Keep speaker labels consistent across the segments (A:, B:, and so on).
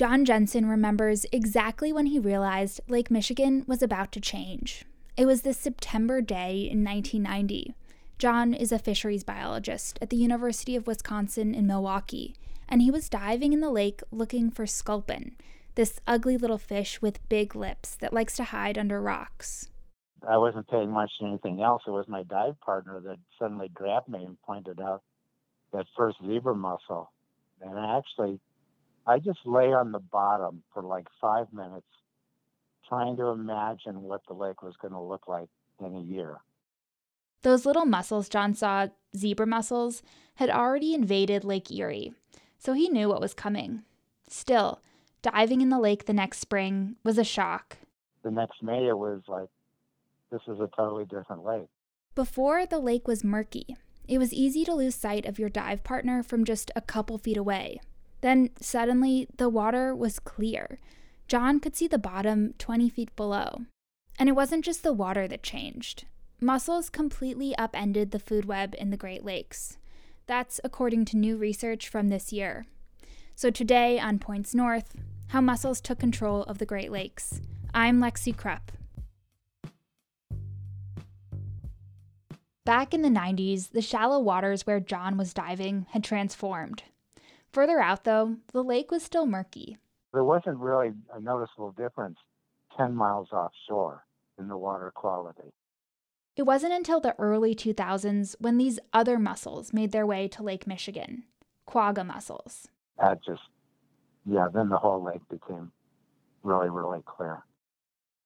A: John Janssen remembers exactly when he realized Lake Michigan was about to change. It was this September day in 1990. John is a fisheries biologist at the University of Wisconsin in Milwaukee, and he was diving in the lake looking for sculpin, this ugly little fish with big lips that likes to hide under rocks.
B: I wasn't paying much to anything else. It was my dive partner that suddenly grabbed me and pointed out that first zebra mussel. And I actually, I just lay on the bottom for like five minutes trying to imagine what the lake was going to look like in a year.
A: Those little mussels John saw, zebra mussels, had already invaded Lake Erie, so he knew what was coming. Still, diving in the lake the next spring was a shock.
B: The next May, it was like, this is a totally different lake.
A: Before, the lake was murky. It was easy to lose sight of your dive partner from just a couple feet away. Then, suddenly, the water was clear. John could see the bottom 20 feet below. And it wasn't just the water that changed. Mussels completely upended the food web in the Great Lakes. That's according to new research from this year. So, today on Points North, how mussels took control of the Great Lakes. I'm Lexi Krupp. Back in the 90s, the shallow waters where John was diving had transformed. Further out, though, the lake was still murky.
B: There wasn't really a noticeable difference 10 miles offshore in the water quality.
A: It wasn't until the early 2000s when these other mussels made their way to Lake Michigan quagga mussels.
B: That just, yeah, then the whole lake became really, really clear.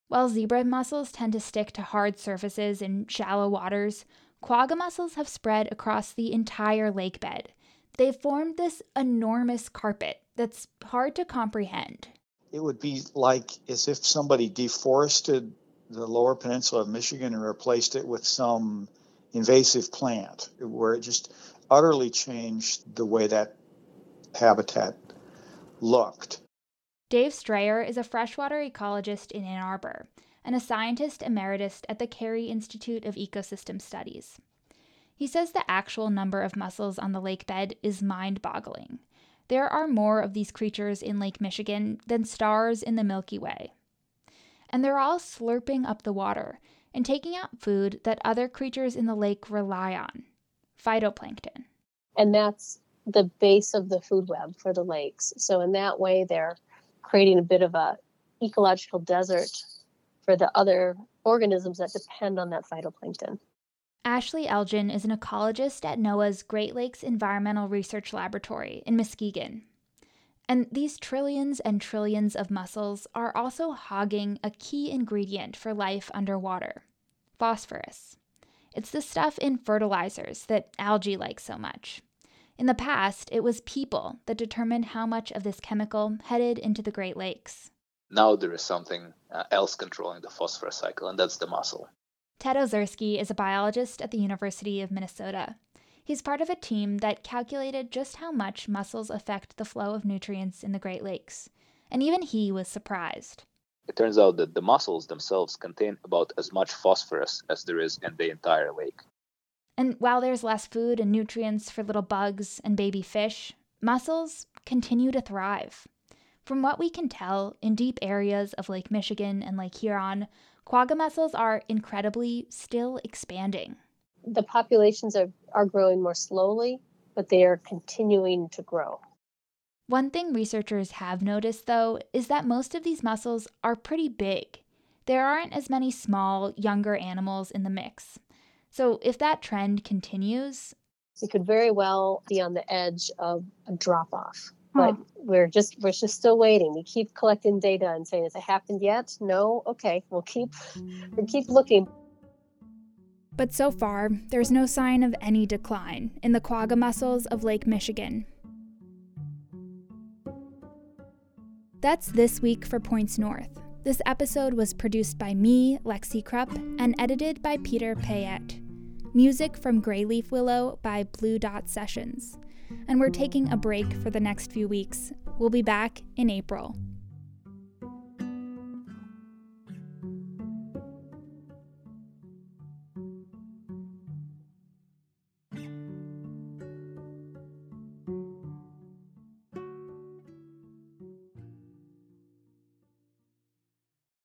A: While zebra mussels tend to stick to hard surfaces in shallow waters, quagga mussels have spread across the entire lake bed. They've formed this enormous carpet that's hard to comprehend.
C: It would be like as if somebody deforested the lower peninsula of Michigan and replaced it with some invasive plant where it just utterly changed the way that habitat looked.
A: Dave Strayer is a freshwater ecologist in Ann Arbor and a scientist emeritus at the Cary Institute of Ecosystem Studies. He says the actual number of mussels on the lake bed is mind boggling. There are more of these creatures in Lake Michigan than stars in the Milky Way. And they're all slurping up the water and taking out food that other creatures in the lake rely on phytoplankton.
D: And that's the base of the food web for the lakes. So, in that way, they're creating a bit of a ecological desert for the other organisms that depend on that phytoplankton.
A: Ashley Elgin is an ecologist at NOAA's Great Lakes Environmental Research Laboratory in Muskegon. And these trillions and trillions of mussels are also hogging a key ingredient for life underwater phosphorus. It's the stuff in fertilizers that algae like so much. In the past, it was people that determined how much of this chemical headed into the Great Lakes.
E: Now there is something uh, else controlling the phosphorus cycle, and that's the mussel.
A: Ted Ozersky is a biologist at the University of Minnesota. He's part of a team that calculated just how much mussels affect the flow of nutrients in the Great Lakes. And even he was surprised.
E: It turns out that the mussels themselves contain about as much phosphorus as there is in the entire lake.
A: And while there's less food and nutrients for little bugs and baby fish, mussels continue to thrive. From what we can tell, in deep areas of Lake Michigan and Lake Huron, quagga mussels are incredibly still expanding.
D: The populations are, are growing more slowly, but they are continuing to grow.
A: One thing researchers have noticed, though, is that most of these mussels are pretty big. There aren't as many small, younger animals in the mix. So if that trend continues,
D: it could very well be on the edge of a drop off. But we're just we're just still waiting. We keep collecting data and saying, has it happened yet? No. Okay, we'll keep we'll keep looking.
A: But so far, there's no sign of any decline in the quagga mussels of Lake Michigan. That's this week for Points North. This episode was produced by me, Lexi Krupp, and edited by Peter Payette. Music from Grayleaf Willow by Blue Dot Sessions. And we're taking a break for the next few weeks. We'll be back in April.